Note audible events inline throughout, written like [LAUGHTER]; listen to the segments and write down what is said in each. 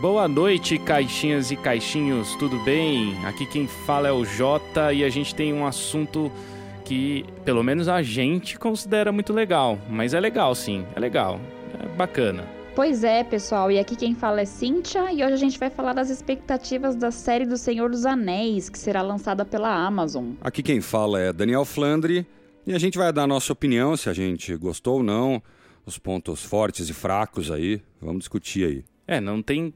Boa noite, caixinhas e caixinhos, tudo bem? Aqui quem fala é o Jota e a gente tem um assunto que, pelo menos a gente considera muito legal. Mas é legal sim, é legal, é bacana. Pois é, pessoal, e aqui quem fala é Cíntia e hoje a gente vai falar das expectativas da série do Senhor dos Anéis, que será lançada pela Amazon. Aqui quem fala é Daniel Flandre e a gente vai dar a nossa opinião se a gente gostou ou não, os pontos fortes e fracos aí, vamos discutir aí. É, não tem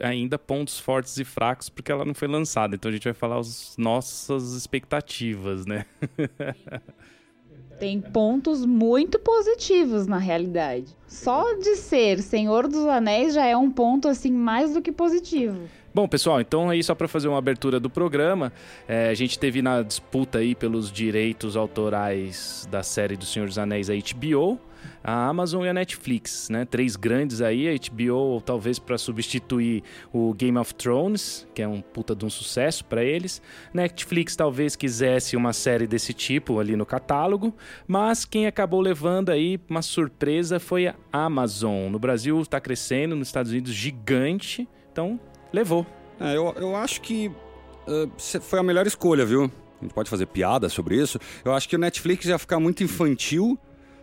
ainda pontos fortes e fracos porque ela não foi lançada, então a gente vai falar as nossas expectativas, né? [LAUGHS] Tem pontos muito positivos na realidade. Só de ser Senhor dos Anéis já é um ponto assim mais do que positivo. Bom, pessoal, então aí só para fazer uma abertura do programa, é, a gente teve na disputa aí pelos direitos autorais da série do Senhor dos Anéis a HBO a Amazon e a Netflix, né? Três grandes aí, a HBO talvez para substituir o Game of Thrones, que é um puta de um sucesso para eles. Netflix talvez quisesse uma série desse tipo ali no catálogo, mas quem acabou levando aí uma surpresa foi a Amazon. No Brasil está crescendo, nos Estados Unidos gigante, então levou. É, eu, eu acho que uh, foi a melhor escolha, viu? A gente pode fazer piada sobre isso. Eu acho que o Netflix ia ficar muito infantil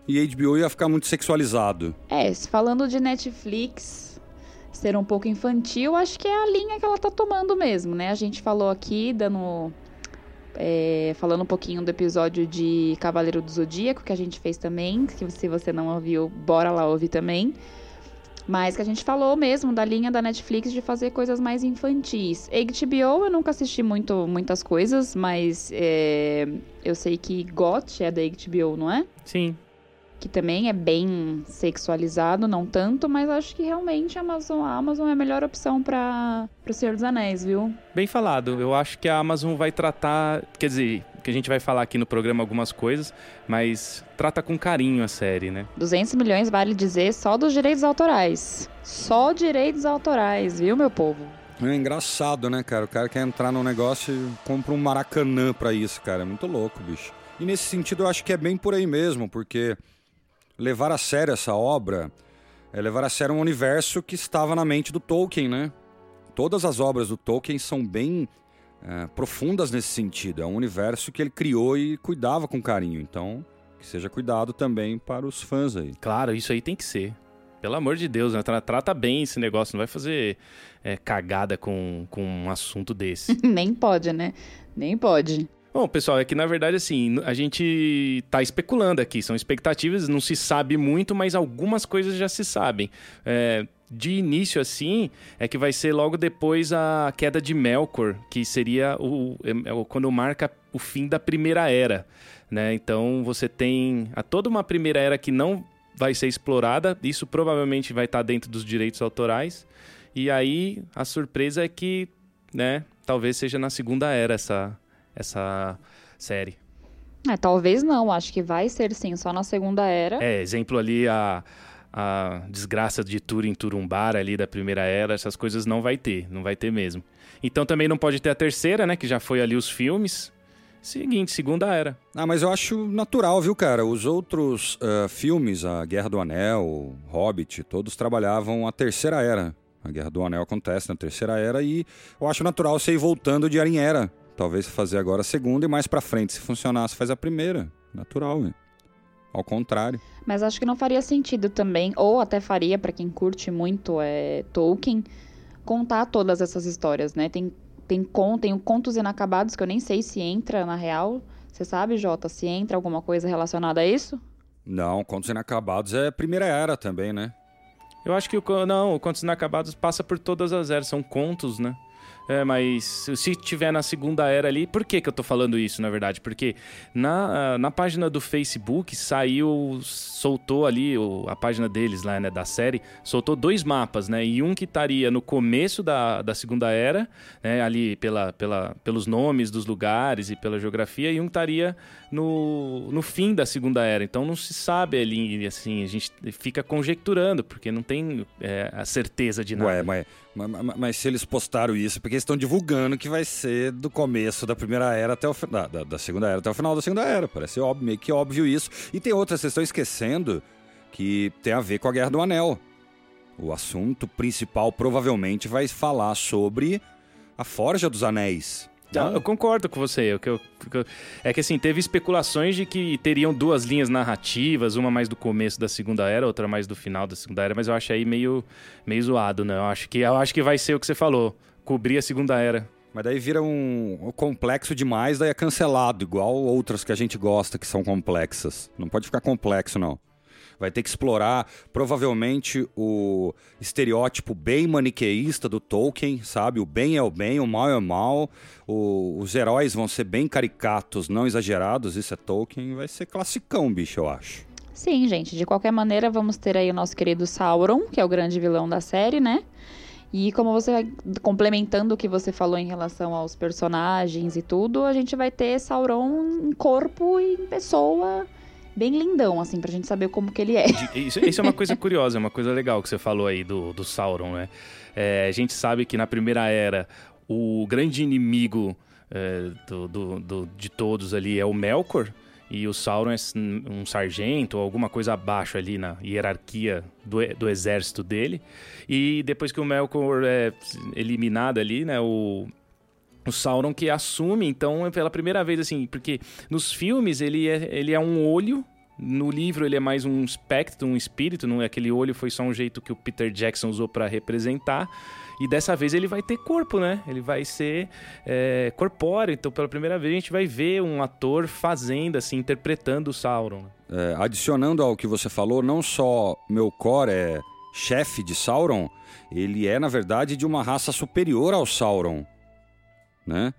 e HBO ia ficar muito sexualizado. É, falando de Netflix ser um pouco infantil, acho que é a linha que ela tá tomando mesmo, né? A gente falou aqui, dando. É, falando um pouquinho do episódio de Cavaleiro do Zodíaco, que a gente fez também, que se você não ouviu, bora lá ouvir também. Mas que a gente falou mesmo da linha da Netflix de fazer coisas mais infantis. HBO eu nunca assisti muito, muitas coisas, mas é, eu sei que GOT é da HBO, não é? Sim que também é bem sexualizado, não tanto, mas acho que realmente a Amazon, a Amazon é a melhor opção para o Senhor dos Anéis, viu? Bem falado. Eu acho que a Amazon vai tratar, quer dizer, que a gente vai falar aqui no programa algumas coisas, mas trata com carinho a série, né? 200 milhões vale dizer só dos direitos autorais. Só direitos autorais, viu, meu povo? É engraçado, né, cara? O cara quer entrar no negócio e compra um Maracanã pra isso, cara. É muito louco, bicho. E nesse sentido eu acho que é bem por aí mesmo, porque levar a sério essa obra é levar a sério um universo que estava na mente do Tolkien, né? Todas as obras do Tolkien são bem é, profundas nesse sentido. É um universo que ele criou e cuidava com carinho. Então, que seja cuidado também para os fãs aí. Claro, isso aí tem que ser. Pelo amor de Deus, né? trata bem esse negócio, não vai fazer é, cagada com, com um assunto desse. [LAUGHS] Nem pode, né? Nem pode. Bom, pessoal, é que na verdade, assim, a gente tá especulando aqui, são expectativas, não se sabe muito, mas algumas coisas já se sabem. É, de início, assim, é que vai ser logo depois a queda de Melkor, que seria o, é, é quando marca o fim da Primeira Era, né? Então você tem a toda uma Primeira Era que não vai ser explorada, isso provavelmente vai estar dentro dos direitos autorais, e aí a surpresa é que, né, talvez seja na Segunda Era essa essa série. É, talvez não, acho que vai ser sim, só na segunda era. É, exemplo ali a, a desgraça de Turing Turumbar ali da primeira era, essas coisas não vai ter, não vai ter mesmo. Então também não pode ter a terceira, né, que já foi ali os filmes. Seguinte, segunda era. Ah, mas eu acho natural, viu, cara? Os outros uh, filmes, a Guerra do Anel, Hobbit, todos trabalhavam a terceira era. A Guerra do Anel acontece na terceira era e eu acho natural você ir voltando de era em era. Talvez fazer agora a segunda e mais para frente, se funcionar, você faz a primeira. Natural, né? Ao contrário. Mas acho que não faria sentido também, ou até faria para quem curte muito é, Tolkien, contar todas essas histórias, né? Tem, tem, con, tem contos inacabados que eu nem sei se entra na real. Você sabe, Jota, se entra alguma coisa relacionada a isso? Não, Contos Inacabados é primeira era também, né? Eu acho que o não, o Contos Inacabados passa por todas as eras, são contos, né? É, mas se tiver na segunda era ali, por que, que eu tô falando isso, na verdade? Porque na, na página do Facebook saiu, soltou ali a página deles lá, né, da série, soltou dois mapas, né? E um que estaria no começo da, da segunda era, né, ali pela, pela, pelos nomes dos lugares e pela geografia, e um estaria no, no fim da segunda era. Então não se sabe ali, assim, a gente fica conjecturando, porque não tem é, a certeza de nada. Ué, mas, mas, mas se eles postaram isso, porque eles estão divulgando que vai ser do começo da primeira era até o final. Da, da, segunda era até o final da segunda era. Parece óbvio, meio que óbvio isso. E tem outras, vocês estão esquecendo que tem a ver com a Guerra do Anel. O assunto principal provavelmente vai falar sobre a Forja dos Anéis. Não, eu concordo com você. Eu, eu, eu, é que assim, teve especulações de que teriam duas linhas narrativas, uma mais do começo da Segunda Era, outra mais do final da Segunda Era, mas eu acho aí meio, meio zoado, né? Eu acho, que, eu acho que vai ser o que você falou, cobrir a Segunda Era. Mas daí vira um, um complexo demais, daí é cancelado, igual outras que a gente gosta que são complexas. Não pode ficar complexo, não vai ter que explorar provavelmente o estereótipo bem maniqueísta do Tolkien, sabe? O bem é o bem, o mal é o mal. O, os heróis vão ser bem caricatos, não exagerados. Isso é Tolkien, vai ser classicão, bicho, eu acho. Sim, gente. De qualquer maneira, vamos ter aí o nosso querido Sauron, que é o grande vilão da série, né? E como você vai complementando o que você falou em relação aos personagens e tudo, a gente vai ter Sauron em corpo e em pessoa bem lindão, assim, pra gente saber como que ele é. Isso, isso é uma coisa curiosa, é uma coisa legal que você falou aí do, do Sauron, né? É, a gente sabe que na Primeira Era, o grande inimigo é, do, do, do, de todos ali é o Melkor, e o Sauron é um sargento ou alguma coisa abaixo ali na hierarquia do, do exército dele. E depois que o Melkor é eliminado ali, né, o, o Sauron que assume, então, pela primeira vez, assim, porque nos filmes ele é, ele é um olho, no livro ele é mais um espectro, um espírito, não é aquele olho foi só um jeito que o Peter Jackson usou para representar. E dessa vez ele vai ter corpo, né? Ele vai ser é, corpóreo. Então, pela primeira vez, a gente vai ver um ator fazendo, assim, interpretando o Sauron. É, adicionando ao que você falou, não só Melkor é chefe de Sauron, ele é, na verdade, de uma raça superior ao Sauron né?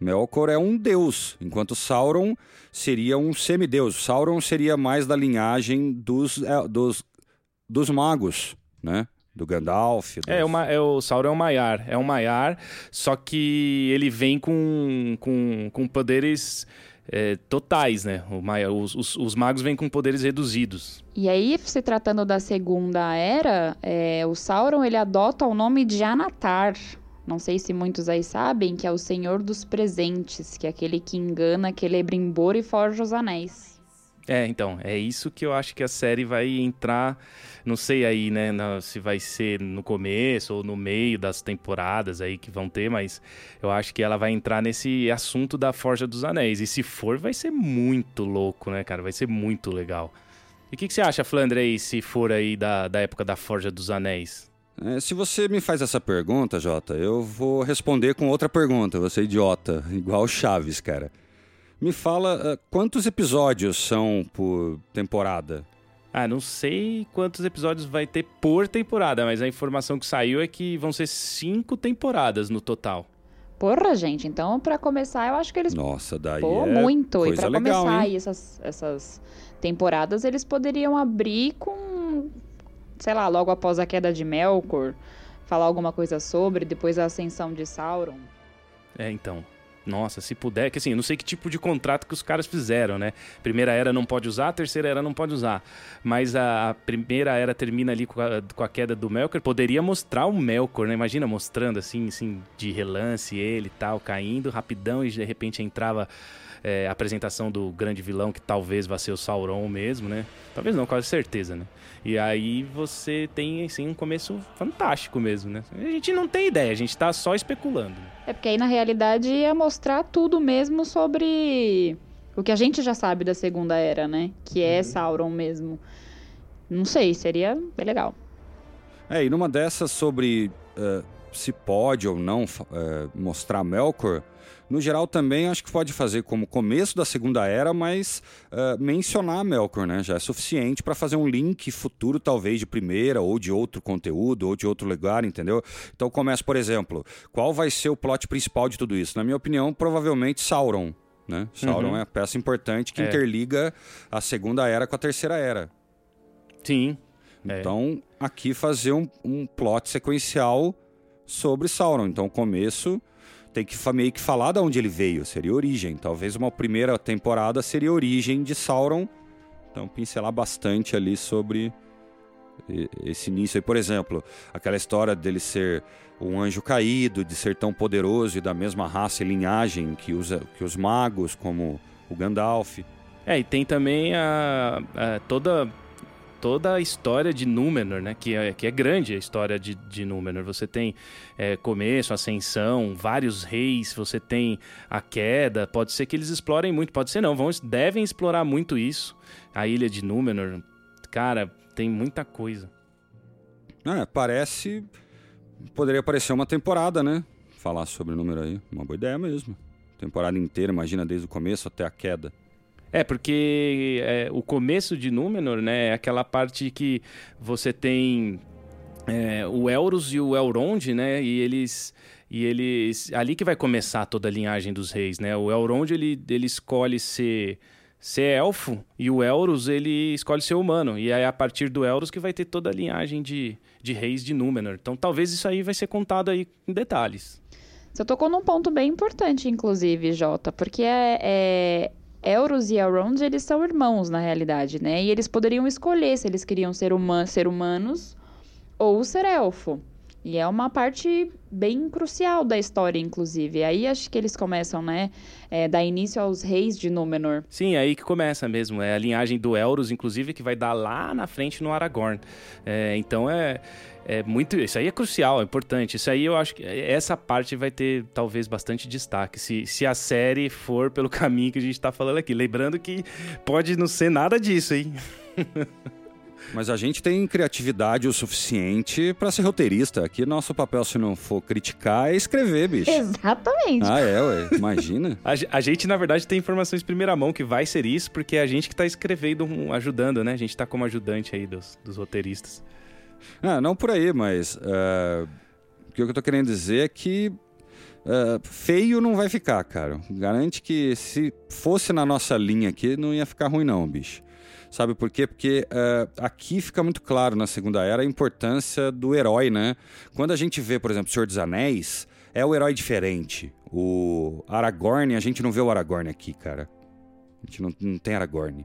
Melkor é um deus, enquanto Sauron seria um semideus. Sauron seria mais da linhagem dos, é, dos, dos magos, né? Do Gandalf. Dos... É, uma, é, o Sauron é um Maiar. É um Maiar, só que ele vem com, com, com poderes é, totais, né? O Maiar, os, os, os, magos vêm com poderes reduzidos. E aí, se tratando da Segunda Era, é, o Sauron ele adota o nome de Anatar, não sei se muitos aí sabem que é o Senhor dos Presentes, que é aquele que engana Celebrimbor e forja os anéis. É, então, é isso que eu acho que a série vai entrar. Não sei aí, né, na, se vai ser no começo ou no meio das temporadas aí que vão ter, mas eu acho que ela vai entrar nesse assunto da Forja dos Anéis. E se for, vai ser muito louco, né, cara? Vai ser muito legal. E o que, que, você acha, Flandre, aí, se for aí da, da época da Forja dos Anéis? É, se você me faz essa pergunta, Jota, eu vou responder com outra pergunta. Você é idiota, [LAUGHS] igual Chaves, cara. Me fala uh, quantos episódios são por temporada? Ah, não sei quantos episódios vai ter por temporada, mas a informação que saiu é que vão ser cinco temporadas no total. Porra, gente, então para começar, eu acho que eles. Nossa, daí. Pô, é muito. Coisa e pra legal, começar hein? aí essas, essas temporadas, eles poderiam abrir com sei lá, logo após a queda de Melkor, falar alguma coisa sobre, depois a ascensão de Sauron. É, então. Nossa, se puder, que assim, eu não sei que tipo de contrato que os caras fizeram, né? Primeira era não pode usar, terceira era não pode usar. Mas a, a primeira era termina ali com a, com a, queda do Melkor. Poderia mostrar o Melkor, né? Imagina mostrando assim, assim, de relance ele e tal, caindo rapidão e de repente entrava é, a apresentação do grande vilão, que talvez vá ser o Sauron mesmo, né? Talvez não, quase certeza, né? E aí você tem, assim, um começo fantástico mesmo, né? A gente não tem ideia, a gente tá só especulando. É porque aí, na realidade, ia mostrar tudo mesmo sobre o que a gente já sabe da Segunda Era, né? Que é uhum. Sauron mesmo. Não sei, seria bem legal. É, e numa dessas sobre uh, se pode ou não uh, mostrar Melkor, no geral, também acho que pode fazer como começo da Segunda Era, mas uh, mencionar Melkor, né? Já é suficiente para fazer um link futuro, talvez, de primeira ou de outro conteúdo ou de outro lugar, entendeu? Então começa, por exemplo, qual vai ser o plot principal de tudo isso? Na minha opinião, provavelmente Sauron. Né? Sauron uhum. é a peça importante que é. interliga a Segunda Era com a Terceira Era. Sim. É. Então, é. aqui fazer um, um plot sequencial sobre Sauron. Então, começo tem que meio que falar de onde ele veio, seria origem. Talvez uma primeira temporada seria origem de Sauron. Então, pincelar bastante ali sobre esse início aí. Por exemplo, aquela história dele ser um anjo caído, de ser tão poderoso e da mesma raça e linhagem que os, que os magos, como o Gandalf. É, e tem também a, a toda toda a história de Númenor, né? Que é, que é grande a história de, de Númenor. Você tem é, começo, ascensão, vários reis, você tem a queda. Pode ser que eles explorem muito, pode ser não. Vão, devem explorar muito isso. A ilha de Númenor, cara, tem muita coisa. É, parece. Poderia parecer uma temporada, né? Falar sobre o número aí. Uma boa ideia mesmo. Temporada inteira, imagina, desde o começo até a queda. É, porque é, o começo de Númenor, né, é aquela parte que você tem é, o Elros e o Elrond, né, e eles... E eles... Ali que vai começar toda a linhagem dos reis, né? O Elrond, ele, ele escolhe ser ser elfo e o Elros ele escolhe ser humano. E é a partir do Elros que vai ter toda a linhagem de, de reis de Númenor. Então talvez isso aí vai ser contado aí em detalhes. Você tocou num ponto bem importante, inclusive, Jota, porque é, é... Elros e Elrond, eles são irmãos, na realidade, né? E eles poderiam escolher se eles queriam ser, human ser humanos ou ser elfo. E é uma parte bem crucial da história, inclusive. Aí acho que eles começam, né? É, dar início aos reis de Númenor. Sim, é aí que começa mesmo. É a linhagem do Elros, inclusive, que vai dar lá na frente no Aragorn. É, então é, é muito. Isso aí é crucial, é importante. Isso aí eu acho que essa parte vai ter talvez bastante destaque. Se, se a série for pelo [LAUGHS] caminho que a gente está falando aqui. Lembrando que pode não ser nada disso, hein? [LAUGHS] Mas a gente tem criatividade o suficiente para ser roteirista. Aqui nosso papel, se não for criticar, é escrever, bicho. Exatamente. Ah, é, ué. Imagina. [LAUGHS] a, a, gente, na verdade, tem informações em primeira mão que vai ser isso, porque é a gente que tá escrevendo, ajudando, né? A gente tá como ajudante aí dos, dos roteiristas. Ah, não por aí, mas. Uh, o que eu tô querendo dizer é que Uh, feio não vai ficar, cara. Garante que se fosse na nossa linha aqui, não ia ficar ruim, não, bicho. Sabe por quê? Porque uh, aqui fica muito claro na Segunda Era a importância do herói, né? Quando a gente vê, por exemplo, Senhor dos Anéis, é o herói diferente. O Aragorn, a gente não vê o Aragorn aqui, cara. A gente não, não tem Aragorn.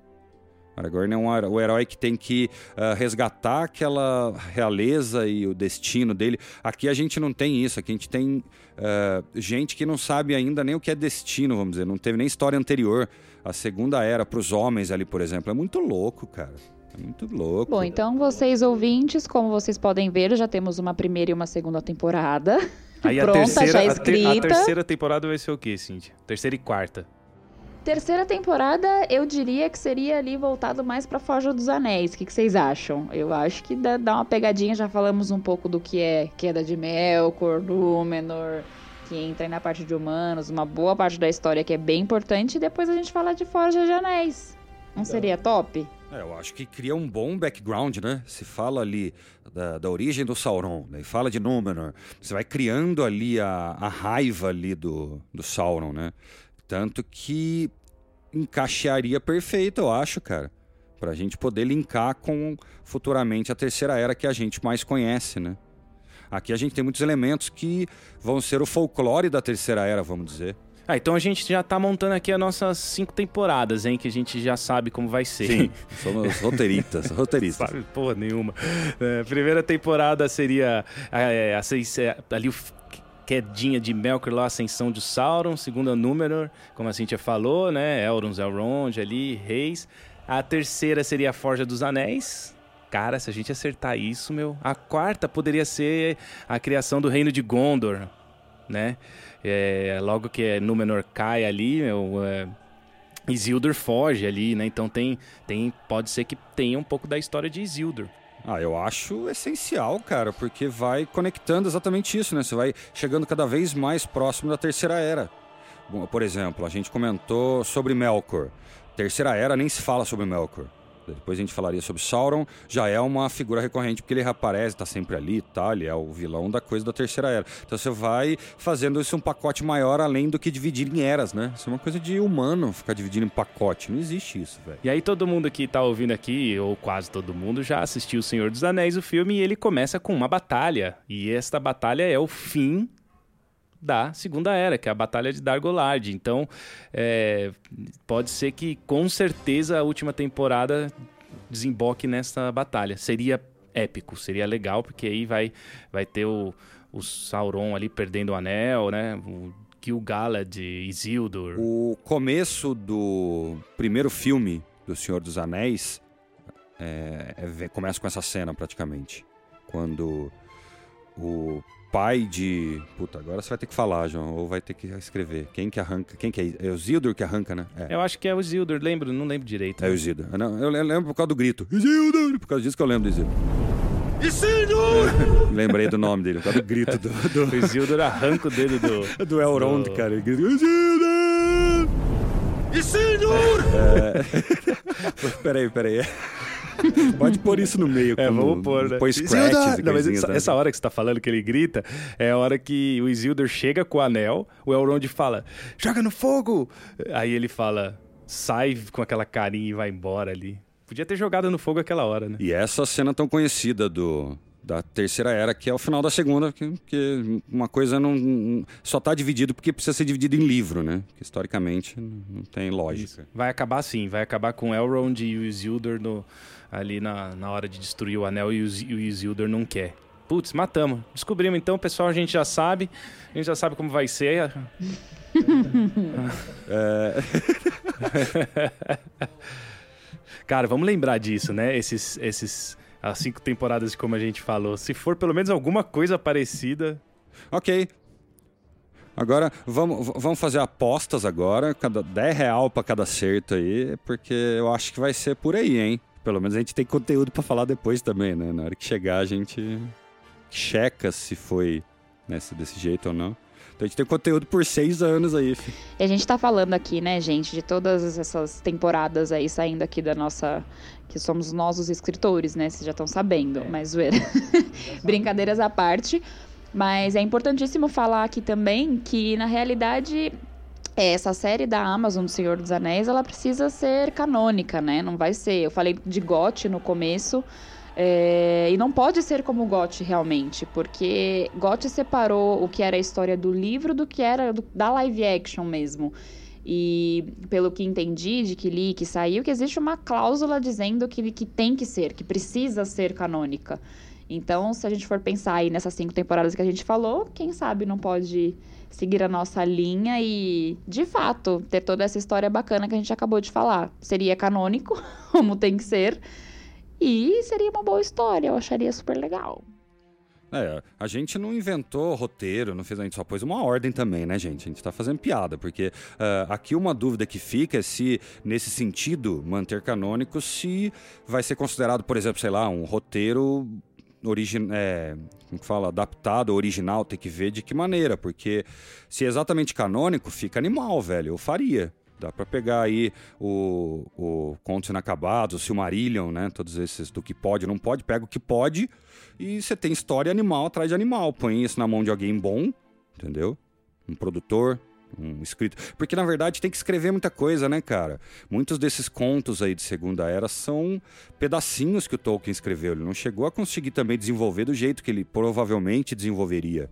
Aragorn é um, o herói que tem que uh, resgatar aquela realeza e o destino dele. Aqui a gente não tem isso. Aqui a gente tem uh, gente que não sabe ainda nem o que é destino, vamos dizer. Não teve nem história anterior a segunda era para os homens ali, por exemplo, é muito louco, cara. É muito louco. Bom, então vocês ouvintes, como vocês podem ver, já temos uma primeira e uma segunda temporada. Aí [LAUGHS] Pronta, a terceira, já escrita. A, ter, a terceira temporada vai ser o quê, Cintia? Terceira e quarta. Terceira temporada, eu diria que seria ali voltado mais para Forja dos Anéis. O que, que, vocês acham? Eu acho que dá, dá, uma pegadinha, já falamos um pouco do que é Queda de Melkor, Númenor, que entra aí na parte de humanos, uma boa parte da história que é bem importante, e depois a gente fala de Forja de Anéis. Não seria top? É, eu acho que cria um bom background, né? Se fala ali da, da origem do Sauron, né? fala de Númenor, você vai criando ali a, a raiva ali do, do Sauron, né? Tanto que encaixaria perfeito, eu acho, cara. Pra gente poder linkar com futuramente a terceira era que a gente mais conhece, né? Aqui a gente tem muitos elementos que vão ser o folclore da terceira era, vamos dizer. Ah, então a gente já tá montando aqui as nossas cinco temporadas, hein? Que a gente já sabe como vai ser. Sim, somos roteiristas, [LAUGHS] roteiristas. Sabe porra nenhuma. É, primeira temporada seria é, a, ali o quedinha de Melkor lá, Ascensão de Sauron. Segunda, Númenor, como a Cintia falou, né? Elrond, Elrond ali, Reis. A terceira seria a Forja dos Anéis, Cara, se a gente acertar isso, meu. A quarta poderia ser a criação do reino de Gondor, né? É, logo que é Númenor cai ali, meu, é, Isildur foge ali, né? Então tem, tem, pode ser que tenha um pouco da história de Isildur. Ah, eu acho essencial, cara, porque vai conectando exatamente isso, né? Você vai chegando cada vez mais próximo da Terceira Era. Por exemplo, a gente comentou sobre Melkor. Terceira Era nem se fala sobre Melkor depois a gente falaria sobre Sauron, já é uma figura recorrente, porque ele reaparece, está sempre ali tá, ele é o vilão da coisa da Terceira Era. Então você vai fazendo isso um pacote maior além do que dividir em eras, né? Isso é uma coisa de humano ficar dividindo em pacote, não existe isso, velho. E aí todo mundo que tá ouvindo aqui, ou quase todo mundo, já assistiu O Senhor dos Anéis, o filme, e ele começa com uma batalha. E esta batalha é o fim da Segunda Era, que é a Batalha de Dargolard. Então, é, pode ser que com certeza a última temporada desemboque nessa batalha. Seria épico, seria legal, porque aí vai, vai ter o, o Sauron ali perdendo o anel, né? O Gil-galad, Isildur. O começo do primeiro filme do Senhor dos Anéis é, é, começa com essa cena praticamente. Quando o pai de. Puta, agora você vai ter que falar, João, ou vai ter que escrever. Quem que arranca? Quem que é? É o Zildur que arranca, né? É. Eu acho que é o Zildur, lembro, não lembro direito. É o Zildur. Não, eu lembro por causa do grito. Isildur! Por causa disso que eu lembro do Isildur. Isildur! [LAUGHS] Lembrei do nome dele, por causa do grito do. do... O Isildur arranca o dedo do. [LAUGHS] do Elrond, do... cara. Ele grita: Isildur! Isildur! É... [LAUGHS] peraí, peraí. [LAUGHS] Pode pôr isso no meio. É, vamos pôr, né? Scratches Não, mas essa, essa, hora que você tá falando que ele grita, é a hora que o Isildur chega com o anel, o Elrond fala, joga no fogo! Aí ele fala, sai com aquela carinha e vai embora ali. Podia ter jogado no fogo aquela hora, né? E essa cena tão conhecida do, da terceira era, que é o final da segunda, que, que uma coisa não, só está dividido porque precisa ser dividido em livro, né? Que historicamente não tem lógica. Isso. Vai acabar sim, vai acabar com Elrond e o Isildur no, ali na, na hora de destruir o anel e o, e o Isildur não quer. Putz, matamos. Descobrimos então, pessoal, a gente já sabe. A gente já sabe como vai ser. [LAUGHS] é... Cara, vamos lembrar disso, né? Esses, esses as cinco temporadas de como a gente falou. Se for pelo menos alguma coisa parecida. Ok. Agora, vamos, vamos fazer apostas agora. Cada 10 real para cada acerto aí, porque eu acho que vai ser por aí, hein? Pelo menos a gente tem conteúdo para falar depois também, né? Na hora que chegar, a gente checa se foi nessa, desse jeito ou não. Então a gente tem conteúdo por seis anos aí. Filho. E a gente tá falando aqui, né, gente, de todas essas temporadas aí saindo aqui da nossa. Que somos nós os escritores, né? Vocês já estão sabendo, é. mas zoeira. [LAUGHS] Brincadeiras à parte. Mas é importantíssimo falar aqui também que, na realidade, essa série da Amazon do Senhor dos Anéis, ela precisa ser canônica, né? Não vai ser. Eu falei de GOT no começo. É, e não pode ser como GOT realmente, porque GOT separou o que era a história do livro do que era da live action mesmo. E pelo que entendi de que li, que saiu, que existe uma cláusula dizendo que, que tem que ser, que precisa ser canônica. Então, se a gente for pensar aí nessas cinco temporadas que a gente falou, quem sabe não pode seguir a nossa linha e, de fato, ter toda essa história bacana que a gente acabou de falar. Seria canônico, [LAUGHS] como tem que ser, e seria uma boa história, eu acharia super legal. É, a gente não inventou roteiro, não fez, a gente só pôs uma ordem também, né, gente? A gente tá fazendo piada, porque uh, aqui uma dúvida que fica é se, nesse sentido, manter canônico, se vai ser considerado, por exemplo, sei lá, um roteiro origin, é, como que fala, adaptado, original, tem que ver de que maneira, porque se é exatamente canônico, fica animal, velho, eu faria. Dá para pegar aí o, o Contos Inacabados, o Silmarillion, né? Todos esses do que pode não pode. Pega o que pode e você tem história animal atrás de animal. Põe isso na mão de alguém bom, entendeu? Um produtor, um escrito. Porque na verdade tem que escrever muita coisa, né, cara? Muitos desses contos aí de Segunda Era são pedacinhos que o Tolkien escreveu. Ele não chegou a conseguir também desenvolver do jeito que ele provavelmente desenvolveria.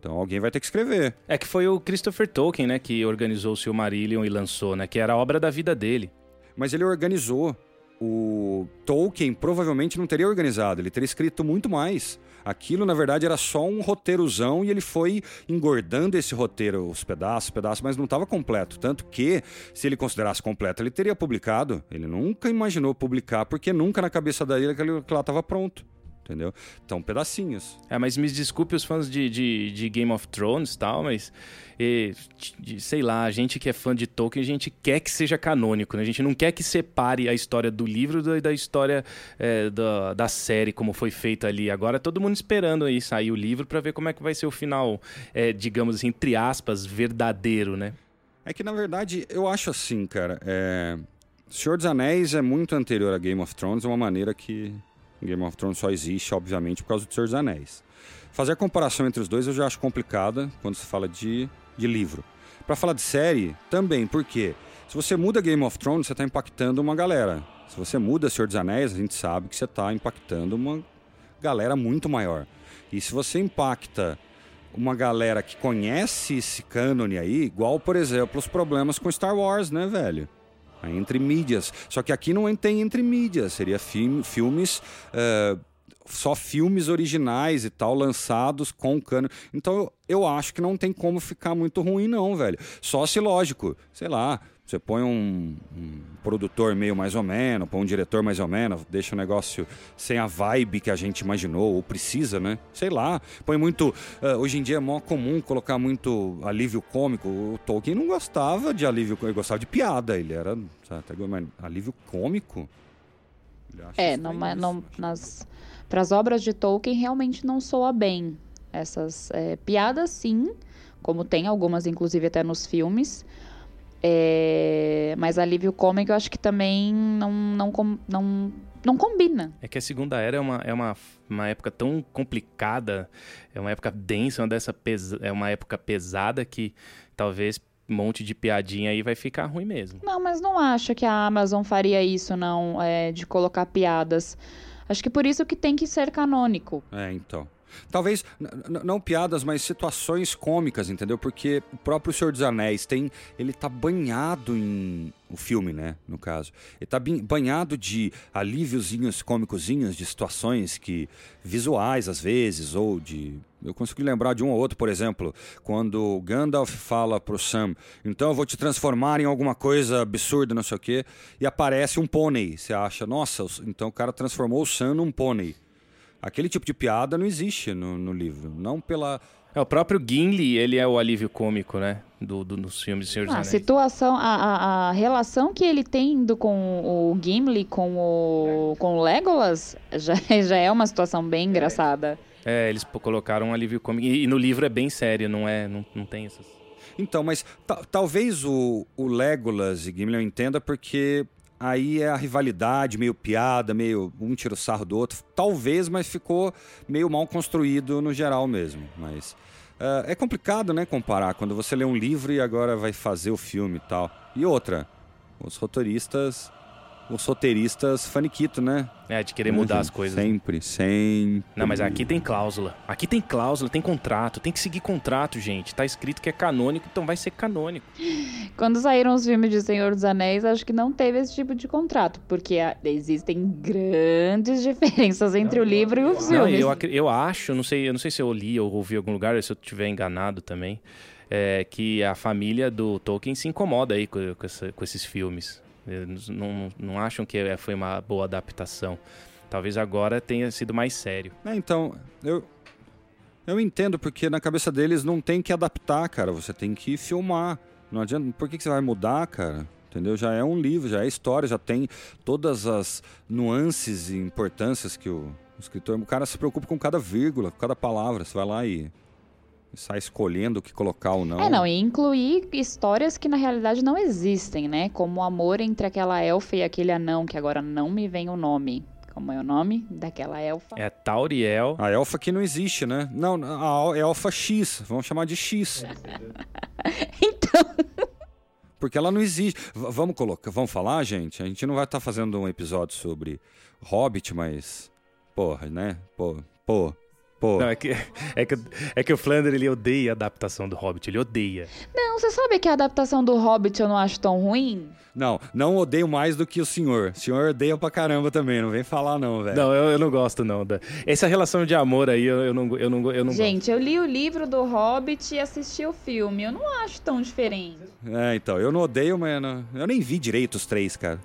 Então alguém vai ter que escrever. É que foi o Christopher Tolkien, né, que organizou o Silmarillion e lançou, né, que era a obra da vida dele. Mas ele organizou. O Tolkien provavelmente não teria organizado, ele teria escrito muito mais. Aquilo, na verdade, era só um roteirozão e ele foi engordando esse roteiro, os pedaços, pedaços, mas não estava completo. Tanto que, se ele considerasse completo, ele teria publicado. Ele nunca imaginou publicar, porque nunca na cabeça dele aquilo lá estava pronto entendeu? Então, pedacinhos. É, mas me desculpe os fãs de, de, de Game of Thrones e tal, mas e, de, sei lá, a gente que é fã de Tolkien, a gente quer que seja canônico, né? A gente não quer que separe a história do livro da, da história é, da, da série, como foi feito ali. Agora todo mundo esperando aí sair o livro para ver como é que vai ser o final, é, digamos assim, entre aspas, verdadeiro, né? É que, na verdade, eu acho assim, cara, é... Senhor dos Anéis é muito anterior a Game of Thrones, de uma maneira que Game of Thrones só existe, obviamente, por causa do Senhor dos Anéis. Fazer a comparação entre os dois eu já acho complicada quando se fala de, de livro. Para falar de série, também, porque se você muda Game of Thrones, você está impactando uma galera. Se você muda Senhor dos Anéis, a gente sabe que você está impactando uma galera muito maior. E se você impacta uma galera que conhece esse cânone aí, igual, por exemplo, os problemas com Star Wars, né, velho? Entre mídias. Só que aqui não tem entre mídias, seria film, filmes. Uh, só filmes originais e tal, lançados com cano. Então eu, eu acho que não tem como ficar muito ruim, não, velho. Só se, lógico, sei lá, Você põe um, um, produtor meio mais ou menos, põe um diretor mais ou menos, deixa o negócio sem a vibe que a gente imaginou, ou precisa, né? Sei lá. Põe muito. Uh, hoje em dia é mó comum colocar muito alívio cômico. O Tolkien não gostava de alívio ele gostava de piada. Ele era. Sabe, mas alívio cômico? É, não, não, nas. Para as obras de Tolkien realmente não soa bem. Essas é, piadas, sim, como tem algumas, inclusive até nos filmes é, mas alívio cômico eu acho que também não, não, não, não combina. É que a Segunda Era é uma, é uma, uma época tão complicada, é uma época densa, uma dessa pesa, é uma época pesada que talvez um monte de piadinha aí vai ficar ruim mesmo. Não, mas não acho que a Amazon faria isso, não, é, de colocar piadas. Acho que por isso que tem que ser canônico. É, então. Talvez, não piadas, mas situações cômicas, entendeu? Porque o próprio Senhor dos Anéis tem. Ele tá banhado em. O filme, né? No caso. Ele tá banhado de alíviozinhos cômicozinhos, de situações que. visuais, às vezes, ou de. Eu consegui lembrar de um ou outro, por exemplo, quando Gandalf fala pro Sam, então eu vou te transformar em alguma coisa absurda, não sei o quê, e aparece um pônei. Você acha, nossa, então o cara transformou o Sam num pônei. Aquele tipo de piada não existe no, no livro. Não pela. É, o próprio Gimli, ele é o alívio cômico, né? Do, do, dos filmes de Senhor dos ah, A situação, a, a, a, relação que ele tem do, com o Gimli, com o, com o Legolas, já, [LAUGHS] já é uma situação bem engraçada. É, eles colocaram um alívio cômico. E, e no livro é bem sério, não é? Não, não tem essas. Então, mas talvez o, o Legolas e Gimli eu entenda porque aí é a rivalidade, meio piada, meio um tira o sarro do outro. Talvez, mas ficou meio mal construído no geral mesmo. Mas uh, é complicado, né, comparar quando você lê um livro e agora vai fazer o filme e tal. E outra, os roteiristas os roteiristas faniquito, né? É, de querer mudar as coisas. Sempre, sempre. Não, mas aqui tem cláusula. Aqui tem cláusula, tem contrato. Tem que seguir contrato, gente. Tá escrito que é canônico, então vai ser canônico. Quando saíram os filmes de Senhor dos Anéis, acho que não teve esse tipo de contrato, porque existem grandes [LAUGHS] diferenças entre não, o livro e o filme. Eu, eu acho, não sei, eu não sei se eu li ou ouvi em algum lugar, se eu estiver enganado também, é, que a família do Tolkien se incomoda aí com, com, essa, com esses filmes. Eles não, não acham que é, foi uma boa adaptação. Talvez agora tenha sido mais sério. É, então, eu, eu entendo, porque na cabeça deles não tem que adaptar, cara. Você tem que filmar. Não adianta. Por que, que você vai mudar, cara? Entendeu? Já é um livro, já é história, já tem todas as nuances e importâncias que o, o escritor. O cara se preocupa com cada vírgula, com cada palavra. Você vai lá e sai escolhendo o que colocar ou não. É, não, e incluir histórias que na realidade não existem, né? Como o amor entre aquela elfa e aquele anão, que agora não me vem o nome. Como é o nome daquela elfa? É Tauriel. A elfa que não existe, né? Não, a elfa X. Vamos chamar de X. [LAUGHS] então. Porque ela não existe. V vamos colocar, vamos falar, gente? A gente não vai estar tá fazendo um episódio sobre Hobbit, mas. Porra, né? Pô, pô. Pô. Não, é, que, é, que, é que o Flandre ele odeia a adaptação do Hobbit, ele odeia. Não, você sabe que a adaptação do Hobbit eu não acho tão ruim? Não, não odeio mais do que o senhor. O senhor odeia pra caramba também, não vem falar não, velho. Não, eu, eu, não gosto não. Essa relação de amor aí, eu, eu, não, eu, não, eu não Gente, gosto. eu li o livro do Hobbit e assisti o filme, eu não acho tão diferente. É, então, eu não odeio, mas não, eu nem vi direito os três, cara.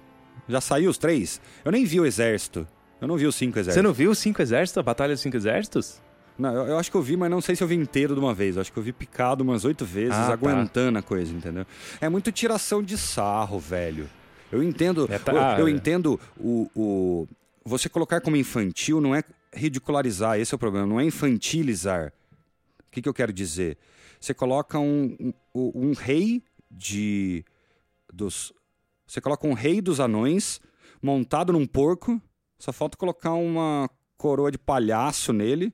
Já saiu os três? Eu nem vi o exército. Eu não vi os cinco exércitos. Você não viu os cinco exércitos? A Batalha dos Cinco Exércitos? Não, eu, eu, acho que eu vi, mas não sei se eu vi inteiro de uma vez. Eu acho que eu vi picado umas oito vezes, ah, tá. aguentando tá. a coisa, entendeu? É muito tiração de sarro, velho. Eu entendo. É, tá, eu, eu, ah, é. entendo o, o. Você colocar como infantil não é ridicularizar, esse é o problema, não é infantilizar. O que, que eu quero dizer? Você coloca um, um, um rei de. dos. Você coloca um rei dos anões montado num porco, só falta colocar uma coroa de palhaço nele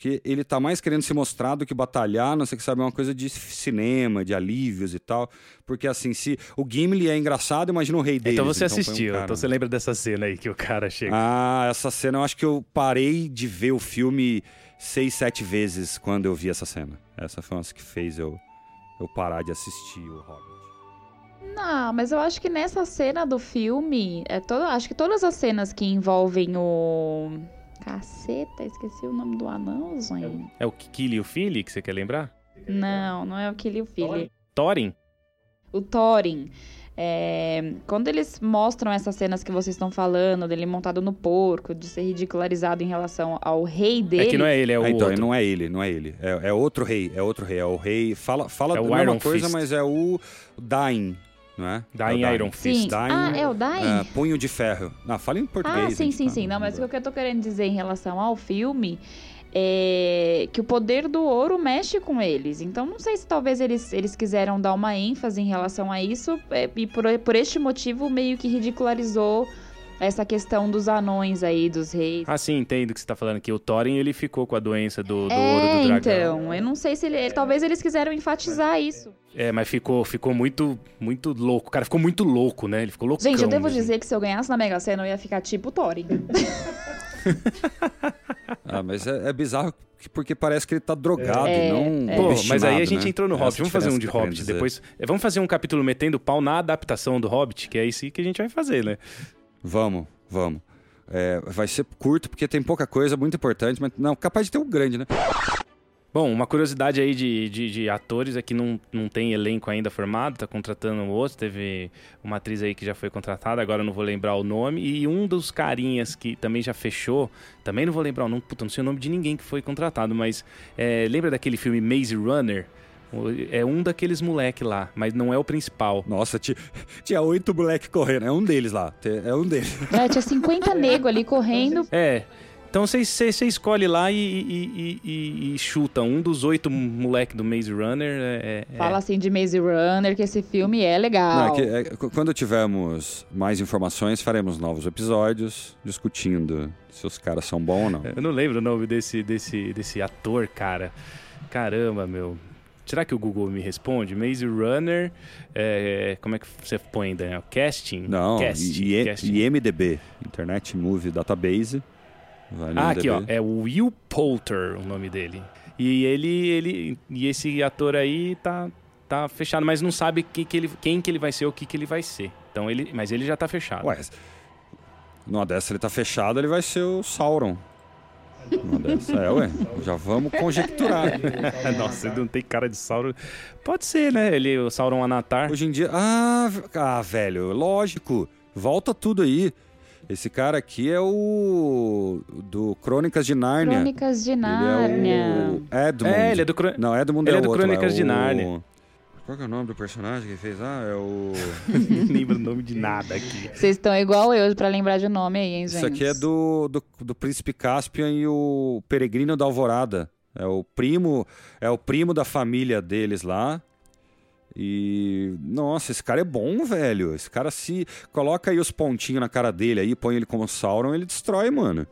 porque ele tá mais querendo se mostrar do que batalhar, não sei que sabe, é uma coisa de cinema, de alívios e tal. Porque assim, se o Gimli é engraçado, imagina o rei dele. Então você então assistiu, um então você lembra dessa cena aí que o cara chega. Ah, essa cena eu acho que eu parei de ver o filme seis, sete vezes quando eu vi essa cena. Essa foi uma que fez eu, eu parar de assistir o Hobbit. Não, mas eu acho que nessa cena do filme, é todo, acho que todas as cenas que envolvem o Caceta, esqueci o nome do anão, Zonho. É o Kili e o Philly que você quer lembrar? Não, não é o Kili e o Philly. Thorin? O Thorin. É, quando eles mostram essas cenas que vocês estão falando, dele montado no porco, de ser ridicularizado em relação ao rei dele. É que não é ele, é o Ah, então, outro. não é ele, não é ele. É, é outro rei, é outro rei. É o rei. Fala, fala É o a mesma coisa, Fist. mas é o Dain, não é? Dain é Iron Sim. Fist. Dain, ah, é o Dain? É, punho de ferro. Não, fala em português. Ah, sim, gente, sim, tá? sim. Não, mas o que eu tô querendo dizer em relação ao filme é que o poder do ouro mexe com eles. Então, não sei se talvez eles, eles quiseram dar uma ênfase em relação a isso é, e por, por este motivo meio que ridicularizou essa questão dos anões aí, dos reis. Ah, sim, entendo o que você tá falando. Que o Thorin, ele ficou com a doença do, do ouro é, do dragão. então, eu não sei se ele, talvez eles quiseram enfatizar isso. É, mas ficou, ficou muito, muito louco. O cara ficou muito louco, né? Ele ficou loucão. Gente, eu devo mesmo. dizer que se eu ganhasse na Mega Sena, eu ia ficar tipo Thorin. [LAUGHS] Ah, mas é, é bizarro que- porque parece que ele tá drogado, É, não. é. Pô, mas aí a obstinado, gente né? entrou no Essa Hobbit. Vamos fazer um de Hobbit depois. É, Vamos fazer um capítulo metendo pau na adaptação do Hobbit, que é isso que a gente vai fazer, né? Vamos, vamos. É, vai ser curto porque tem pouca coisa, muito importante, mas não, capaz de ter um grande, né? Bom, uma curiosidade aí de, de, de atores é que não, não tem elenco ainda formado, tá contratando outro. Teve uma atriz aí que já foi contratada, agora não vou lembrar o nome. E um dos carinhas que também já fechou, também não vou lembrar o nome, puta, não sei o nome de ninguém que foi contratado, mas é, lembra daquele filme Maze Runner? É um daqueles moleque lá, mas não é o principal. Nossa, ti- tinha oito moleque correndo, é um deles lá, é um deles. [LAUGHS] É, tinha 50 nego ali correndo. É. Então você escolhe lá e, e- e- e- chuta. Um dos oito moleque do Maze Runner é. é- Fala assim de Maze Runner, que esse filme é legal. Não, é que, é, qu- quando tivermos mais informações, faremos novos episódios discutindo se os caras são bons ou não. Eu não lembro o nome desse, desse, desse ator, cara. Caramba, meu. Será que o Google me responde? Maze Runner. é, como é que você põe, Daniel? Casting? Não, Casting, I- casting. IMDB, Internet Movie Database. No Ah, aqui, ó. IMDb. É o Will Poulter o nome dele. E ele, ele. E esse ator aí tá, tá fechado, mas não sabe quem que, ele, quem que ele vai ser ou o que, que ele vai ser. Então ele. Mas ele já tá fechado. Ué, numa dessa ele tá fechado, ele vai ser o Sauron. Dessa, é, ué. Já vamos conjecturar. [LAUGHS] Nossa, ele não tem cara de Sauron. Pode ser, né? Ele, o Sauron Anatar. Hoje em dia. Ah, ah, velho, lógico. Volta tudo aí. Esse cara aqui é o. do Crônicas de Nárnia. Crônicas de Ele Nárnia. é o Edmund. É, ele é do. Cro- Não, Edmund ele é, é do outro, Crônicas é de o- Nárnia. Qual que é o nome do personagem que fez? Ah, é o. [LAUGHS] Não lembro o nome de nada aqui. Vocês estão igual eu pra lembrar de nome aí, hein, gente? Isso aqui é do, do, do Príncipe Caspian e o Peregrino da Alvorada. É o primo, é o primo da família deles lá. E nossa, esse cara é bom, velho. Esse cara se coloca aí os pontinhos na cara dele aí, põe ele como Sauron, ele destrói, mano.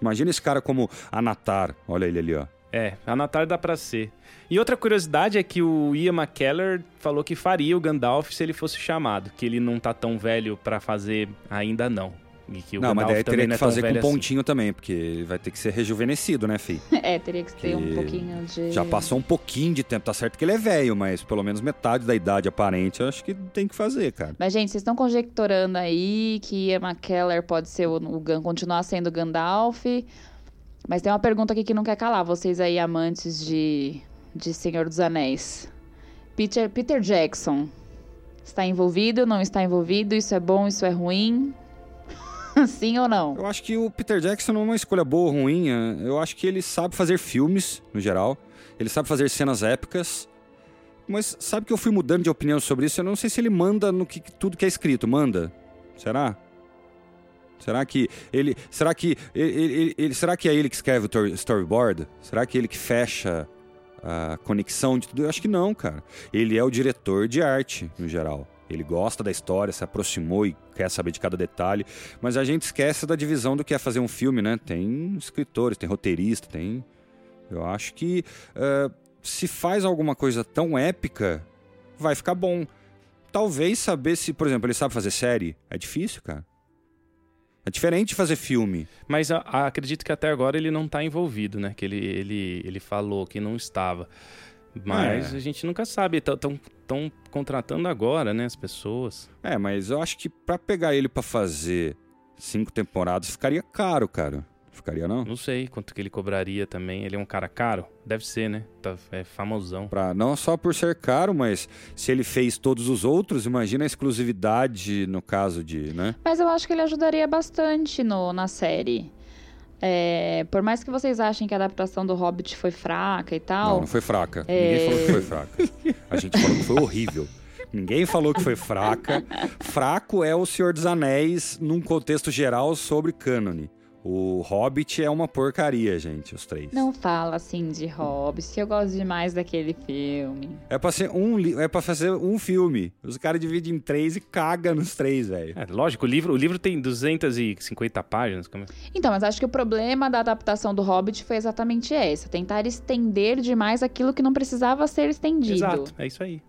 Imagina esse cara como Anatar. Olha ele ali, ó. É, Anatar dá pra ser. E outra curiosidade é que o Ian McKellar falou que faria o Gandalf se ele fosse chamado, que ele não tá tão velho pra fazer ainda não. E que o não, mas Gandalf daí também teria não que é fazer com velho assim. pontinho também, porque ele vai ter que ser rejuvenescido, né, fi? [LAUGHS] É, teria que ter um Que pouquinho de... Já passou um pouquinho de tempo, tá certo que ele é velho, mas pelo menos metade da idade aparente, eu acho que tem que fazer, cara. Mas, gente, vocês estão conjecturando aí que Ian McKellar pode ser o, o continuar sendo o Gandalf. Mas tem uma pergunta aqui que não quer calar. Vocês aí, amantes de, de Senhor dos Anéis. Peter, Peter Jackson está envolvido, não está envolvido? Isso é bom, isso é ruim? [LAUGHS] Sim ou não? Eu acho que o Peter Jackson não é uma escolha boa ou ruim. é, Eu acho que ele sabe fazer filmes, no geral. Ele sabe fazer cenas épicas. Mas sabe que eu fui mudando de opinião sobre isso? Eu não sei se ele manda no que tudo que é escrito. Manda? Será? Será que ele. Será que. Ele, ele- será que é ele que escreve o tor- storyboard? Será que é ele que fecha a conexão de tudo? Eu acho que não, cara. Ele é o diretor de arte, no geral. Ele gosta da história, se aproximou e quer saber de cada detalhe. Mas a gente esquece da divisão do que é fazer um filme, né? Tem escritores, tem roteirista, tem. Eu acho que eh, se faz alguma coisa tão épica, vai ficar bom. Talvez saber se, por exemplo, ele sabe fazer série. É difícil, cara. É diferente fazer filme. Mas a- a- acredito que até agora ele não tá envolvido, né? Que ele, ele, ele falou que não estava. Mas É. a gente nunca sabe. Estão contratando agora, né? As pessoas. É, mas eu acho que pra pegar ele pra fazer cinco temporadas ficaria caro, cara. Ficaria não? Não sei quanto que ele cobraria também. Ele é um cara caro? Deve ser, né? Tá, é famosão. Pra, não só por ser caro, mas se ele fez todos os outros, imagina a exclusividade no caso de, né? Mas eu acho que ele ajudaria bastante no, na série. É, por mais que vocês achem que a adaptação do Hobbit foi fraca e tal. Não, não foi fraca. É... Ninguém falou que foi fraca. A gente falou que foi horrível. Ninguém falou que foi fraca. Fraco é o Senhor dos Anéis num contexto geral sobre cânone. O Hobbit é uma porcaria, gente, os três. Não fala assim de Hobbit, que eu gosto demais daquele filme. É pra, ser um, é pra fazer um filme. Os caras dividem em três e cagam nos três, velho. É, lógico, o livro, o livro tem 250 páginas. Como... É? Então, mas acho que o problema da adaptação do Hobbit foi exatamente esse. Tentar estender demais aquilo que não precisava ser estendido. Exato, é isso aí.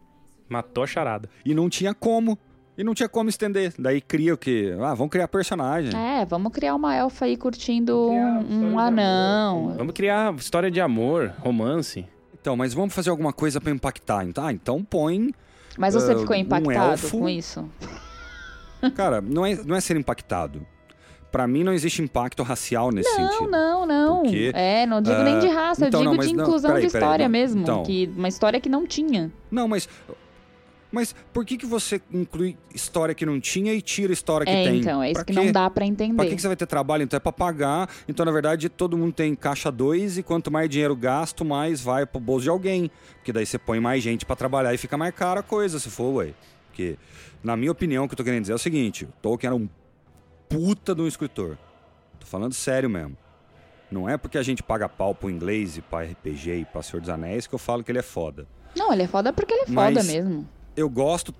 Matou a charada. E não tinha como. E não tinha como estender. Daí cria o quê? Ah, vamos criar personagem. É, vamos criar uma elfa aí curtindo um, um anão. Vamos criar história de amor, romance. Então, mas vamos fazer alguma coisa para impactar. Então, ah, então põe. Mas você uh, ficou impactado um com isso? Cara, não é, não é ser impactado. Para mim não existe impacto racial nesse não, sentido. Não, não, não. É, não digo uh, nem de raça, então, eu digo não, de inclusão não, peraí, de história peraí, mesmo. Então, que, uma história que não tinha. Não, mas mas por que, que você inclui história que não tinha e tira história que é, tem? Então, é isso pra que quê? não dá para entender. Pra que, que você vai ter trabalho? Então é pra pagar. Então, na verdade, todo mundo tem caixa 2 e quanto mais dinheiro gasto, mais vai pro bolso de alguém. Porque daí você põe mais gente para trabalhar e fica mais cara a coisa, se for, ué. Porque, na minha opinião, o que eu tô querendo dizer é o seguinte: o Tolkien era um puta de um escritor. Tô falando sério mesmo. Não é porque a gente paga pau pro inglês e pra RPG e pra Senhor dos Anéis que eu falo que ele é foda. Não, ele é foda porque ele é Mas foda mesmo eu gosto.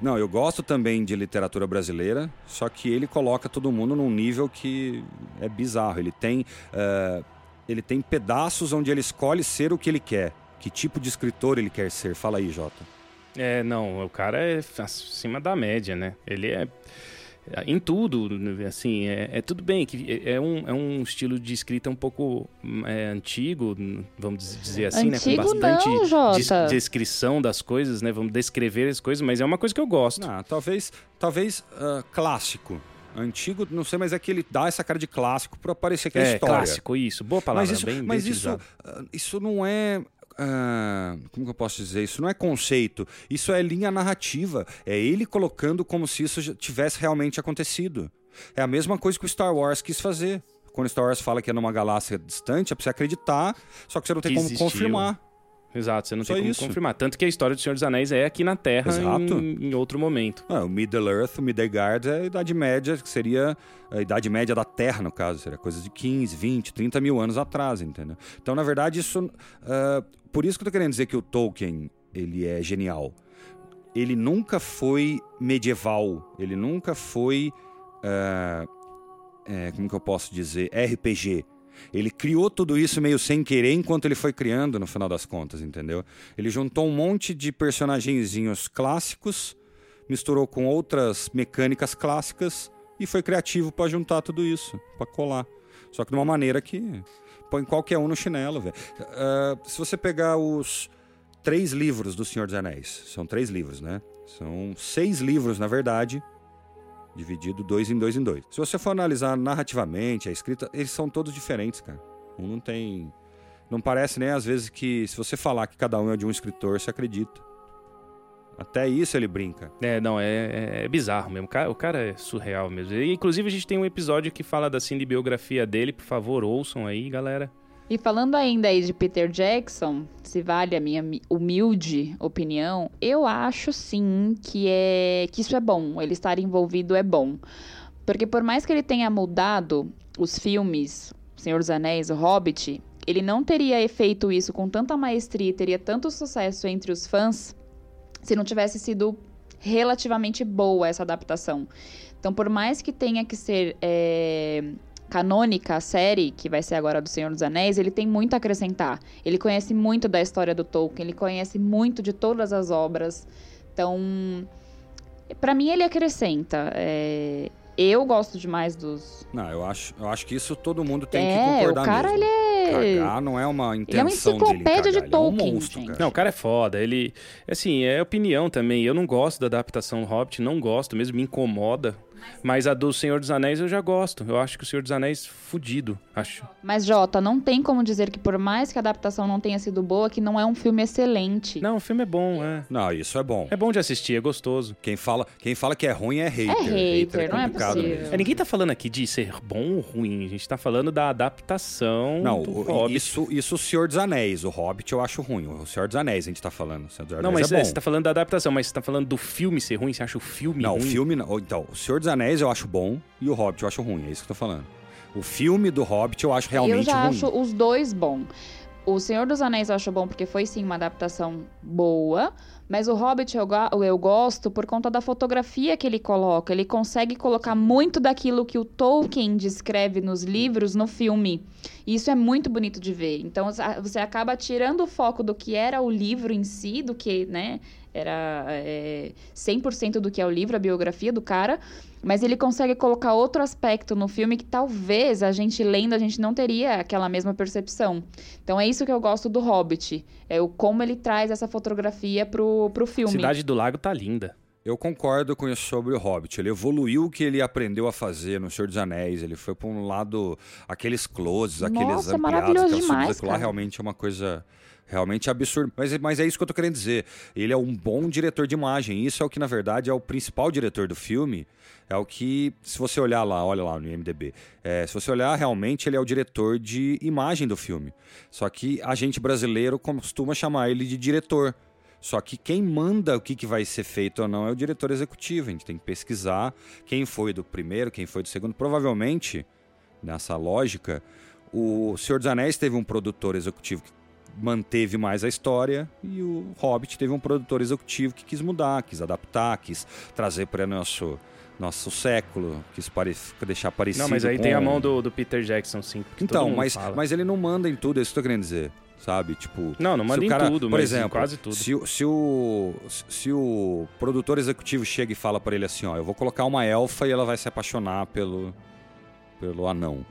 Não, eu gosto também de literatura brasileira, só que ele coloca todo mundo num nível que é bizarro. Ele tem, uh, ele tem pedaços onde ele escolhe ser o que ele quer. Que tipo de escritor ele quer ser? Fala aí, Jota. É, não, o cara é acima da média, né? Ele é em tudo, assim, é, é, tudo bem que é, é um, é um estilo de escrita um pouco é, antigo, vamos dizer assim, antigo né? Com bastante não, des descrição das coisas, né? Vamos descrever as coisas, mas é uma coisa que eu gosto. Ah, talvez, talvez uh, clássico. Antigo, não sei, mas é que ele dá essa cara de clássico para parecer que é, é história. clássico, isso. Boa palavra, mas isso, bem, mas bem isso, isso não é ah, como que eu posso dizer? Isso não é conceito, isso é linha narrativa. É ele colocando como se isso tivesse realmente acontecido. É a mesma coisa que o Star Wars quis fazer. Quando Star Wars fala que é numa galáxia distante, é pra você acreditar, só que você não tem que como existiu. confirmar. Exato, você não Só tem como isso. confirmar. Tanto que a história do Senhor dos Anéis é aqui na Terra em, em, outro momento. Ah, o Middle Earth, o Midgard é a Idade Média, que seria a Idade Média da Terra, no caso. Seria coisa de 15, 20, 30 mil anos atrás, entendeu? Então, na verdade, isso... Uh, por isso que eu tô querendo dizer que o Tolkien, ele é genial. Ele nunca foi medieval. Ele nunca foi... Uh, é, como que eu posso dizer? RPG. Ele criou tudo isso meio sem querer enquanto ele foi criando, no final das contas, entendeu? Ele juntou um monte de personagenzinhos clássicos, misturou com outras mecânicas clássicas e foi criativo para juntar tudo isso, para colar. Só que de uma maneira que põe qualquer um no chinelo, velho. Uh, se você pegar os três livros do Senhor dos Anéis, são três livros, né? São seis livros, na verdade, dividido dois em dois em dois. Se você for analisar narrativamente, a escrita, eles são todos diferentes, cara. Um não tem. Não parece nem às vezes que se você falar que cada um é de um escritor, você acredita. Até isso ele brinca. É, não, é, é, é bizarro mesmo. O cara, o cara, é surreal mesmo. E, inclusive, a gente tem um episódio que fala da cinebiografia dele. Por favor, ouçam aí, galera. E falando ainda aí de Peter Jackson, se vale a minha humilde opinião, eu acho sim que é que isso é bom, ele estar envolvido é bom. Porque por mais que ele tenha mudado os filmes Senhor dos Anéis, O Hobbit, ele não teria feito isso com tanta maestria e teria tanto sucesso entre os fãs se não tivesse sido relativamente boa essa adaptação. Então, por mais que tenha que ser é, canônica, a série, que vai ser agora do Senhor dos Anéis, ele tem muito a acrescentar. Ele conhece muito da história do Tolkien, ele conhece muito de todas as obras. Então, para mim, ele acrescenta. É... Eu gosto demais dos. Não, eu acho, eu acho que isso todo mundo tem é, que concordar. O cara, mesmo. ele é. Cagar não é uma intenção. Ele é uma enciclopédia de, de Tolkien. É um monstro, cara. Não, o cara é foda. Ele. Assim, é opinião também. Eu não gosto da adaptação Hobbit, não gosto mesmo, me incomoda. Mas a do Senhor dos Anéis eu já gosto. Eu acho que o Senhor dos Anéis fudido, acho. Mas, Jota, não tem como dizer que por mais que a adaptação não tenha sido boa, que não é um filme excelente. Não, o filme é bom, é. Não, isso é bom. É bom de assistir, é gostoso. Quem fala, quem fala que é ruim é hater. É hater, não é possível. mesmo. É, ninguém tá falando aqui de ser bom ou ruim. A gente tá falando da adaptação Não, do o- Hobbit. isso, isso o Senhor dos Anéis. O Hobbit eu acho ruim. O Senhor dos Anéis a gente tá falando. O Senhor dos Não, Anéis mas é é, bom. você tá falando da adaptação, mas você tá falando do filme ser ruim? Você acha o filme Não, ruim? o filme não. Então, o Senhor dos Anéis eu acho bom e o Hobbit eu acho ruim. É isso que eu tô falando. O filme do Hobbit eu acho realmente eu já ruim. acho os dois bom. O Senhor dos Anéis eu acho bom porque foi sim uma adaptação boa, mas o Hobbit eu, eu gosto por conta da fotografia que ele coloca. Ele consegue colocar muito daquilo que o Tolkien descreve nos livros no filme. E isso é muito bonito de ver. Então você acaba tirando o foco do que era o livro em si, do que, né, era é, 100% do que é o livro, a biografia do cara, mas ele consegue colocar outro aspecto no filme que talvez a gente lendo a gente não teria aquela mesma percepção. Então é isso que eu gosto do Hobbit, é o como ele traz essa fotografia pro, pro filme. Cidade do Lago tá linda. Eu concordo com isso sobre o Hobbit. Ele evoluiu o que ele aprendeu a fazer no Senhor dos Anéis. Ele foi para um lado, aqueles closes, aqueles Nossa, ampliados, maravilhoso aquelas demais, lá realmente é uma coisa realmente absurda. Mas, mas é isso que eu tô querendo dizer. Ele é um bom diretor de imagem. Isso é o que, na verdade, é o principal diretor do filme. É o que, se você olhar lá, olha lá no IMDB, é, se você olhar realmente, ele é o diretor de imagem do filme. Só que a gente brasileiro costuma chamar ele de diretor. Só que quem manda o que, que vai ser feito ou não é o diretor executivo. A gente tem que pesquisar quem foi do primeiro, quem foi do segundo. Provavelmente, nessa lógica, o Senhor dos Anéis teve um produtor executivo que manteve mais a história e o Hobbit teve um produtor executivo que quis mudar, quis adaptar, quis trazer para nosso nosso século, quis pare... deixar parecido. Não, mas aí com- tem a mão do, do Peter Jackson, sim. Então, mas, fala. mas ele não manda em tudo, é isso que eu tô querendo dizer, sabe? Tipo, Não, não manda o em cara- tudo, por exemplo, quase tudo. Se, o- se o, se o produtor executivo chega e fala pra ele assim, ó, eu vou colocar uma elfa e ela vai se apaixonar pelo, pelo anão.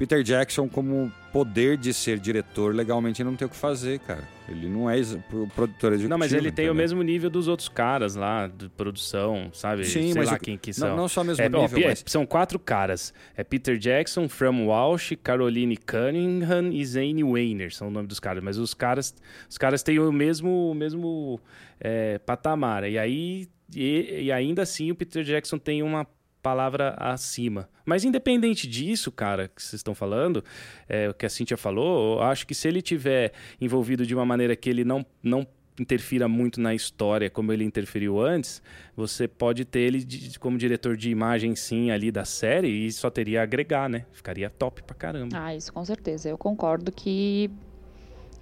Peter Jackson, como poder de ser diretor, legalmente não tem o que fazer, cara. Ele não é pro- produtor executivo. Não, mas ele tem o mesmo nível dos outros caras lá, de produção, sabe? Sim, Sei mas lá o- quem que são. Não, não só o mesmo É, ó, nível, Pi- mas... São quatro caras. É Peter Jackson, Fram Walsh, Caroline Cunningham e Zane Weiner. São o nome dos caras. Mas os caras, os caras têm o mesmo, o mesmo é, patamar. E aí, e, e ainda assim, o Peter Jackson tem uma palavra acima. Mas independente disso, cara, que vocês estão falando, é, o que a Cintia falou, eu acho que se ele tiver envolvido de uma maneira que ele não, não interfira muito na história como ele interferiu antes, você pode ter ele de- como diretor de imagem sim ali da série e só teria a agregar, né? Ficaria top pra caramba. Ah, isso com certeza. Eu concordo que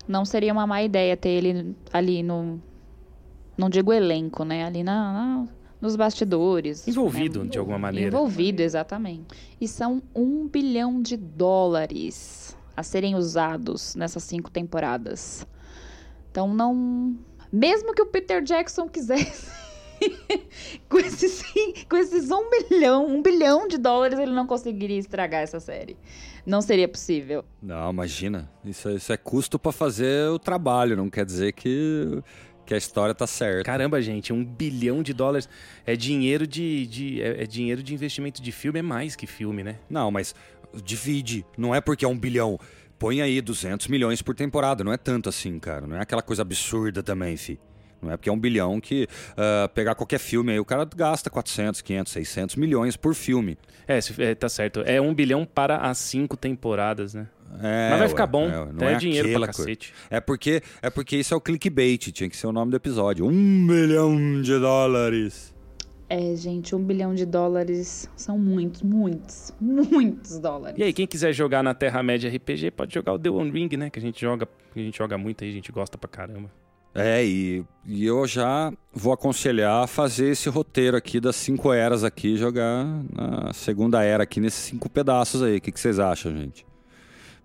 não seria uma má ideia ter ele ali no. Não digo elenco, né? Ali na, na- nos bastidores. Envolvido, né? de alguma maneira. Envolvido, exatamente. E são um bilhão de dólares a serem usados nessas cinco temporadas. Então não. Mesmo que o Peter Jackson quisesse. [LAUGHS] com, esses, com esses um bilhão, um bilhão de dólares, ele não conseguiria estragar essa série. Não seria possível. Não, imagina. Isso, é- isso é custo pra fazer o trabalho, não quer dizer que, que a história tá certa. Caramba, gente, um bilhão de dólares é dinheiro de, de- é, é dinheiro de investimento de filme, é mais que filme, né? Não, mas divide. Não é porque é um bilhão. Põe aí 200 milhões por temporada. Não é tanto assim, cara. Não é aquela coisa absurda também, fi. Não é porque é um bilhão que ah, pegar qualquer filme aí, o cara gasta 400, 500, 600 milhões por filme. É, é, tá certo. É um bilhão para as cinco temporadas, né? É, Mas vai ué, ficar bom. é, não é, é dinheiro pra aquela coisa. cacete. É porque, é porque isso é o clickbait, tinha que ser o nome do episódio. Um bilhão de dólares. É, gente, um bilhão de dólares são muitos, muitos, muitos dólares. E aí, quem quiser jogar na Terra-média RPG, pode jogar o The One Ring, né? Que a gente joga, que a gente joga muito aí, a gente gosta pra caramba. É, e, e eu já vou aconselhar a fazer esse roteiro aqui das cinco eras aqui, jogar na segunda era aqui nesses cinco pedaços aí. O que, que vocês acham, gente?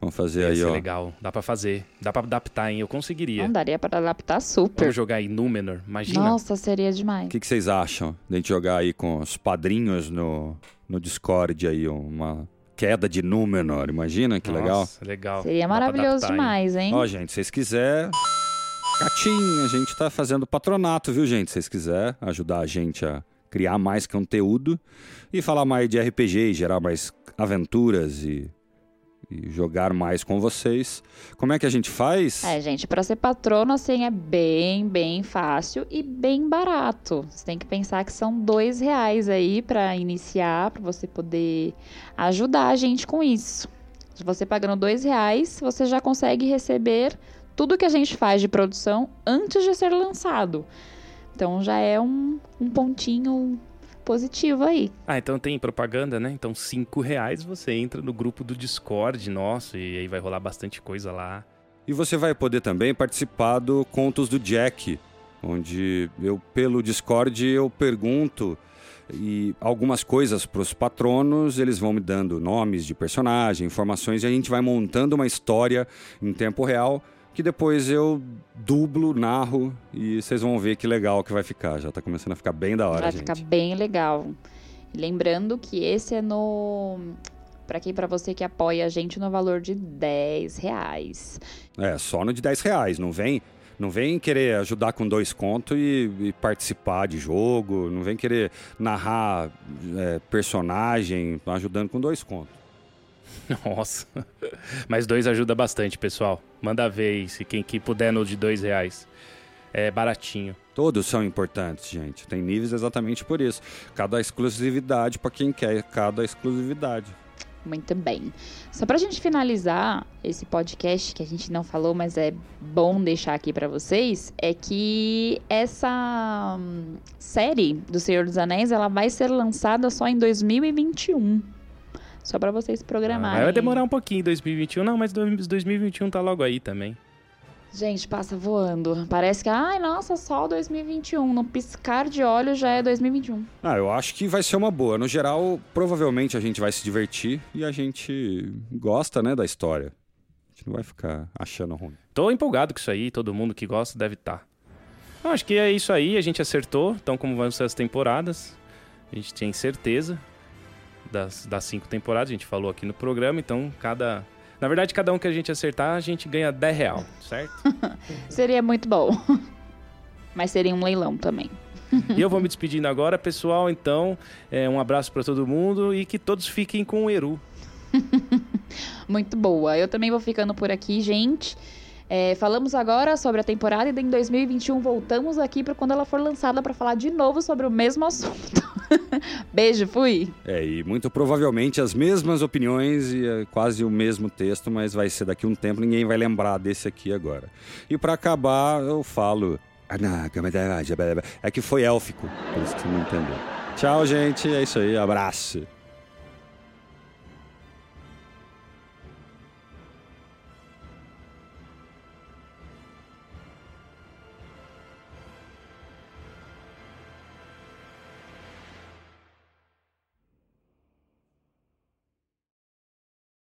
Vamos fazer Ia aí, ser ó. legal. Dá pra fazer. Dá pra adaptar, hein? Eu conseguiria. Não daria pra adaptar super. Vamos jogar em Númenor. Imagina. Nossa, seria demais. O que, que vocês acham de a gente jogar aí com os padrinhos no, no Discord aí, uma queda de Númenor? Imagina que legal. Nossa, legal. Seria Dá maravilhoso adaptar, demais, hein? Ó, gente, se vocês quiserem. Catim, a gente tá fazendo patronato, viu, gente? Se vocês quiserem ajudar a gente a criar mais conteúdo e falar mais de RPG e gerar mais aventuras e, e jogar mais com vocês. Como é que a gente faz? É, gente, para ser patrono, assim, é bem, bem fácil e bem barato. Você tem que pensar que são dois reais aí para iniciar, para você poder ajudar a gente com isso. Se você pagando dois reais, você já consegue receber tudo que a gente faz de produção antes de ser lançado. Então já é um, um pontinho positivo aí. Ah, então tem propaganda, né? Então cinco reais você entra no grupo do Discord nosso e aí vai rolar bastante coisa lá. E você vai poder também participar do Contos do Jack, onde eu pelo Discord eu pergunto e algumas coisas para os patronos, eles vão me dando nomes de personagem, informações e a gente vai montando uma história em tempo real que depois eu dublo, narro e vocês vão ver que legal que vai ficar. Já tá começando a ficar bem da hora, vai gente. Vai ficar bem legal. Lembrando que esse é no para quem para você que apoia a gente no valor de 10 reais. É, só no de 10 reais, não vem não vem querer ajudar com dois contos e, e participar de jogo, não vem querer narrar é, personagem ajudando com dois contos. [LAUGHS] Nossa. Mas dois ajuda bastante, pessoal. Manda ver aí, se quem que puder no de dois reais. É baratinho. Todos são importantes, gente. Tem níveis exatamente por isso. Cada exclusividade para quem quer cada exclusividade. Muito bem. Só para a gente finalizar esse podcast que a gente não falou, mas é bom deixar aqui para vocês, é que essa hum, série do Senhor dos Anéis ela vai ser lançada só em 2021. Só para vocês programarem. Ah, vai demorar um pouquinho 2021, não, mas 2021 tá logo aí também. Gente, passa voando. Parece que, ai, nossa, só 2021. No piscar de olhos já é 2021. Ah, eu acho que vai ser uma boa. No geral, provavelmente a gente vai se divertir e a gente gosta, né, da história. A gente não vai ficar achando ruim. Tô empolgado com isso aí, todo mundo que gosta deve estar. Tá. acho que é isso aí, a gente acertou. Então, como vão ser as temporadas, a gente tem certeza das, das cinco temporadas, a gente falou aqui no programa, então cada. Na verdade, cada um que a gente acertar, a gente ganha 10 real, certo? [LAUGHS] seria muito bom. [LAUGHS] Mas seria um leilão também. e eu vou me despedindo agora, pessoal. Então, é, um abraço para todo mundo e que todos fiquem com o Eru. [LAUGHS] muito boa. Eu também vou ficando por aqui, gente. É, falamos agora sobre a temporada e em 2021 voltamos aqui para quando ela for lançada para falar de novo sobre o mesmo assunto. [LAUGHS] Beijo, fui. É, e muito provavelmente as mesmas opiniões e é quase o mesmo texto, mas vai ser daqui um tempo, ninguém vai lembrar desse aqui agora. E para acabar, eu falo. É que foi élfico, por isso que você não entendeu. Tchau, gente. É isso aí. Abraço.